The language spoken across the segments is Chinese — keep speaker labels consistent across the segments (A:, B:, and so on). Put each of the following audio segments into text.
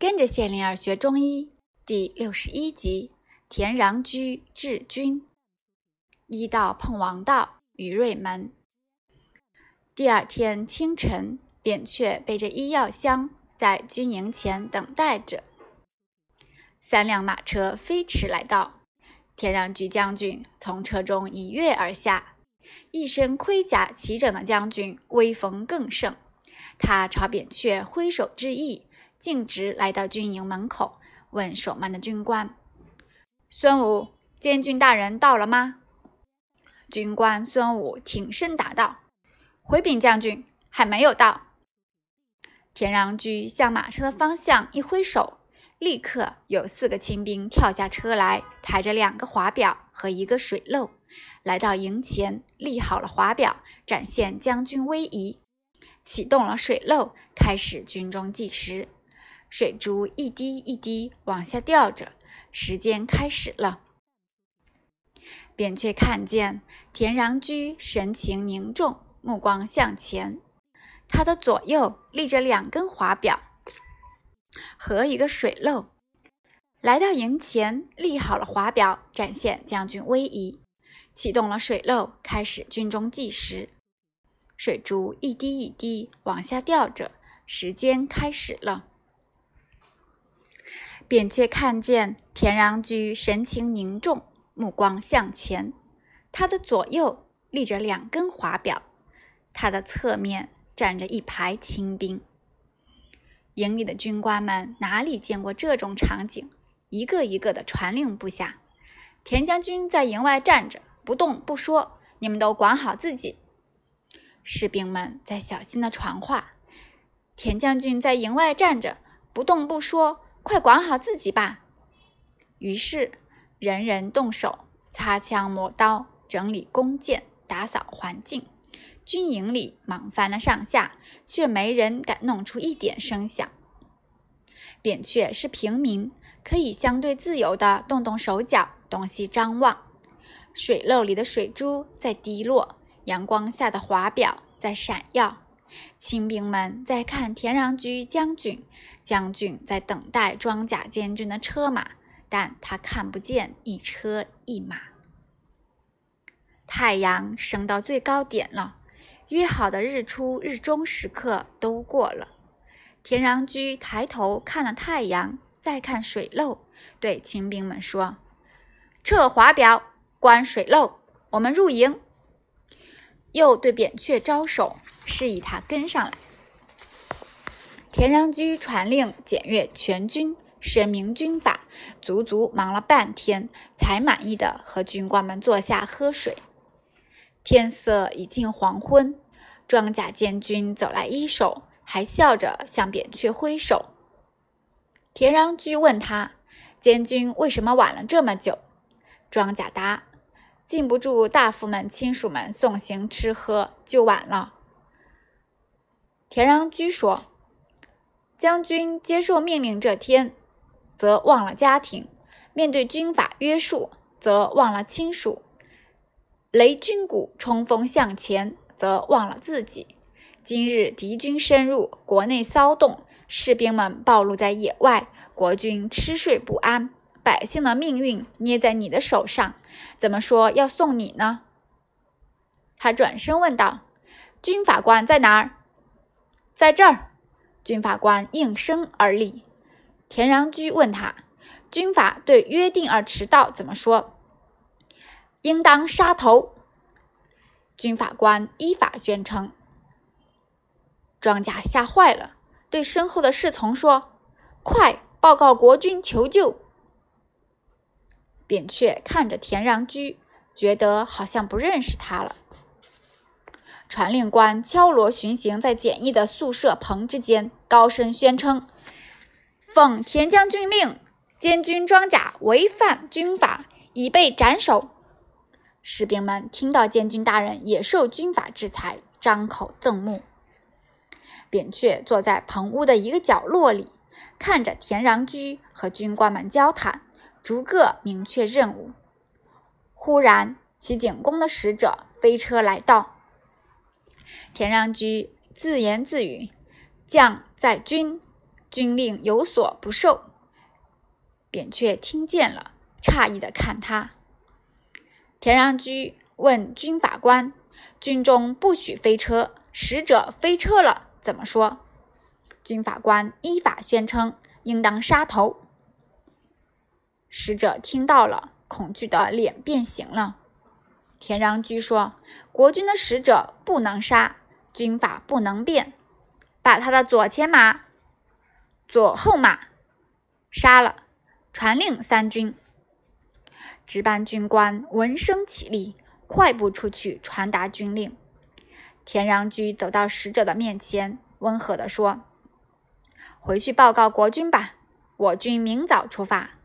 A: 跟着谢灵儿学中医第六十一集：田穰居治军。医道碰王道，于瑞门。第二天清晨，扁鹊背着医药箱在军营前等待着。三辆马车飞驰来到，田穰居将军从车中一跃而下，一身盔甲齐整的将军威风更盛。他朝扁鹊挥手致意。径直来到军营门口，问守门的军官：“孙武，监军大人到了吗？”军官孙武挺身答道：“回禀将军，还没有到。”田穰居向马车的方向一挥手，立刻有四个亲兵跳下车来，抬着两个华表和一个水漏，来到营前，立好了华表，展现将军威仪，启动了水漏，开始军中计时。水珠一滴一滴往下掉着，时间开始了。扁鹊看见田穰居神情凝重，目光向前，他的左右立着两根华表和一个水漏，来到营前，立好了华表，展现将军威仪，启动了水漏，开始军中计时。水珠一滴一滴往下掉着，时间开始了。扁鹊看见田穰居神情凝重，目光向前，他的左右立着两根华表，他的侧面站着一排清兵。营里的军官们哪里见过这种场景，一个一个的传令部下：“田将军在营外站着，不动不说，你们都管好自己。”士兵们在小心的传话：“田将军在营外站着，不动不说。”快管好自己吧！于是，人人动手擦枪抹刀，整理弓箭，打扫环境。军营里忙翻了上下，却没人敢弄出一点声响。扁鹊是平民，可以相对自由地动动手脚，东西张望。水漏里的水珠在滴落，阳光下的华表在闪耀。清兵们在看田穰居将军。将军在等待装甲监军的车马，但他看不见一车一马。太阳升到最高点了，约好的日出日中时刻都过了。田穰居抬头看了太阳，再看水漏，对清兵们说：“撤华表，关水漏，我们入营。”又对扁鹊招手，示意他跟上来。田穰居传令检阅全军，申明军法，足足忙了半天，才满意的和军官们坐下喝水。天色已近黄昏，装甲监军走来一手，还笑着向扁鹊挥手。田穰居问他：“监军为什么晚了这么久？”庄甲答：“禁不住大夫们亲属们送行吃喝，就晚了。”田穰居说。将军接受命令这天，则忘了家庭；面对军法约束，则忘了亲属；雷军鼓冲锋向前，则忘了自己。今日敌军深入，国内骚动，士兵们暴露在野外，国军吃睡不安，百姓的命运捏在你的手上，怎么说要送你呢？他转身问道：“军法官在哪儿？”在这儿。军法官应声而立，田穰居问他：“军法对约定而迟到怎么说？”“应当杀头。”军法官依法宣称。庄稼吓坏了，对身后的侍从说：“快报告国君求救！”扁鹊看着田穰苴，觉得好像不认识他了。传令官敲锣巡行在简易的宿舍棚之间，高声宣称：“奉田将军令，监军装甲违反军法，已被斩首。”士兵们听到监军大人也受军法制裁，张口瞪目。扁鹊坐在棚屋的一个角落里，看着田穰苴和军官们交谈，逐个明确任务。忽然，齐景公的使者飞车来到。田穰居自言自语：“将在军，军令有所不受。扁鹊听见了，诧异的看他。田穰苴问军法官：“军中不许飞车，使者飞车了，怎么说？”军法官依法宣称，应当杀头。使者听到了，恐惧的脸变形了。田穰苴说：“国君的使者不能杀，军法不能变，把他的左前马、左后马杀了，传令三军。”值班军官闻声起立，快步出去传达军令。田穰苴走到使者的面前，温和地说。回去报告国君吧，我军明早出发。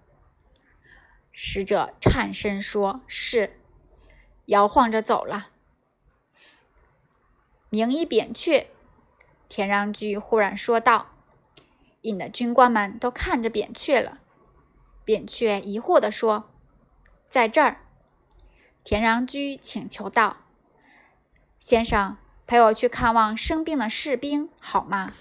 A: 使者颤声说：“是。”摇晃着走了。名医扁鹊，田穰苴忽然说道，引得军官们都看着扁鹊了。扁鹊疑惑地说：“在这儿。”田穰苴请求道：“先生，陪我去看望生病的士兵好吗？”